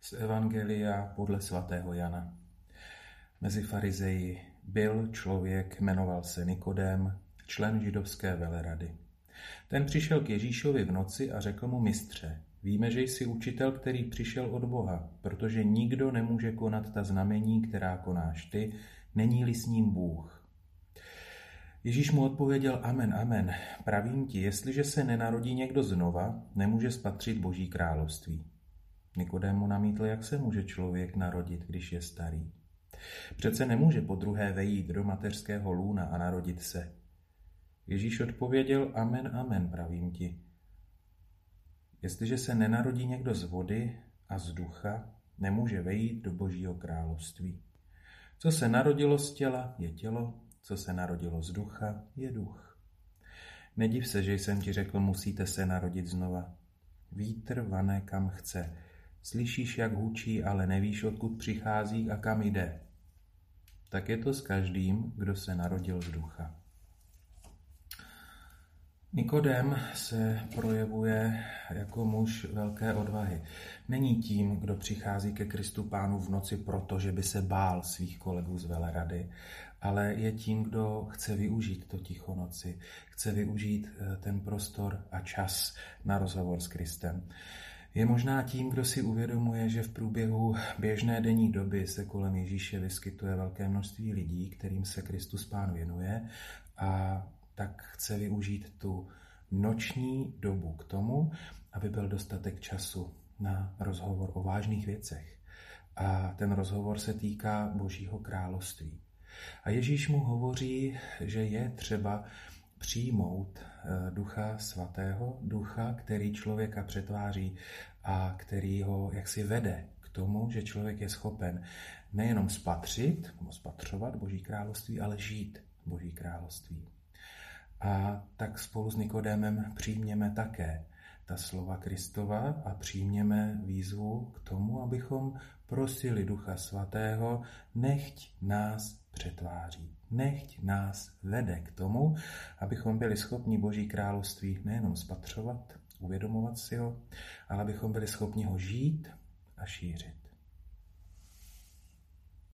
Z Evangelia podle svatého Jana. Mezi farizeji byl člověk, jmenoval se Nikodém, člen židovské velerady. Ten přišel k Ježíšovi v noci a řekl mu mistře, víme, že jsi učitel, který přišel od Boha, protože nikdo nemůže konat ta znamení, která konáš ty, není-li s ním Bůh. Ježíš mu odpověděl, amen, amen, pravím ti, jestliže se nenarodí někdo znova, nemůže spatřit Boží království. Nikodém mu namítl, jak se může člověk narodit, když je starý. Přece nemůže po druhé vejít do mateřského lůna a narodit se. Ježíš odpověděl, amen, amen, pravím ti. Jestliže se nenarodí někdo z vody a z ducha, nemůže vejít do božího království. Co se narodilo z těla, je tělo, co se narodilo z ducha, je duch. Nediv se, že jsem ti řekl, musíte se narodit znova. Vítr vane kam chce. Slyšíš, jak hučí, ale nevíš, odkud přichází a kam jde. Tak je to s každým, kdo se narodil z ducha. Nikodem se projevuje jako muž velké odvahy. Není tím, kdo přichází ke Kristu pánu v noci proto, že by se bál svých kolegů z velerady, ale je tím, kdo chce využít to ticho noci, chce využít eh, ten prostor a čas na rozhovor s Kristem. Je možná tím, kdo si uvědomuje, že v průběhu běžné denní doby se kolem Ježíše vyskytuje velké množství lidí, kterým se Kristus Pán věnuje a tak chce využít tu noční dobu k tomu, aby byl dostatek času na rozhovor o vážných věcech. A ten rozhovor se týká Božího království. A Ježíš mu hovoří, že je třeba přijmout eh, ducha svatého, ducha, který člověka přetváří a který ho jaksi vede k tomu, že člověk je schopen nejenom spatřit nebo spatřovat Boží království, ale žít Boží království. A tak spolu s Nikodémem přijměme také ta slova Kristova a přijměme výzvu k tomu, abychom prosili Ducha Svatého, nechť nás přetváří, nechť nás vede k tomu, abychom byli schopni Boží království nejenom spatřovat, uvědomovat si ho, ale abychom byli schopni ho žít a šířit.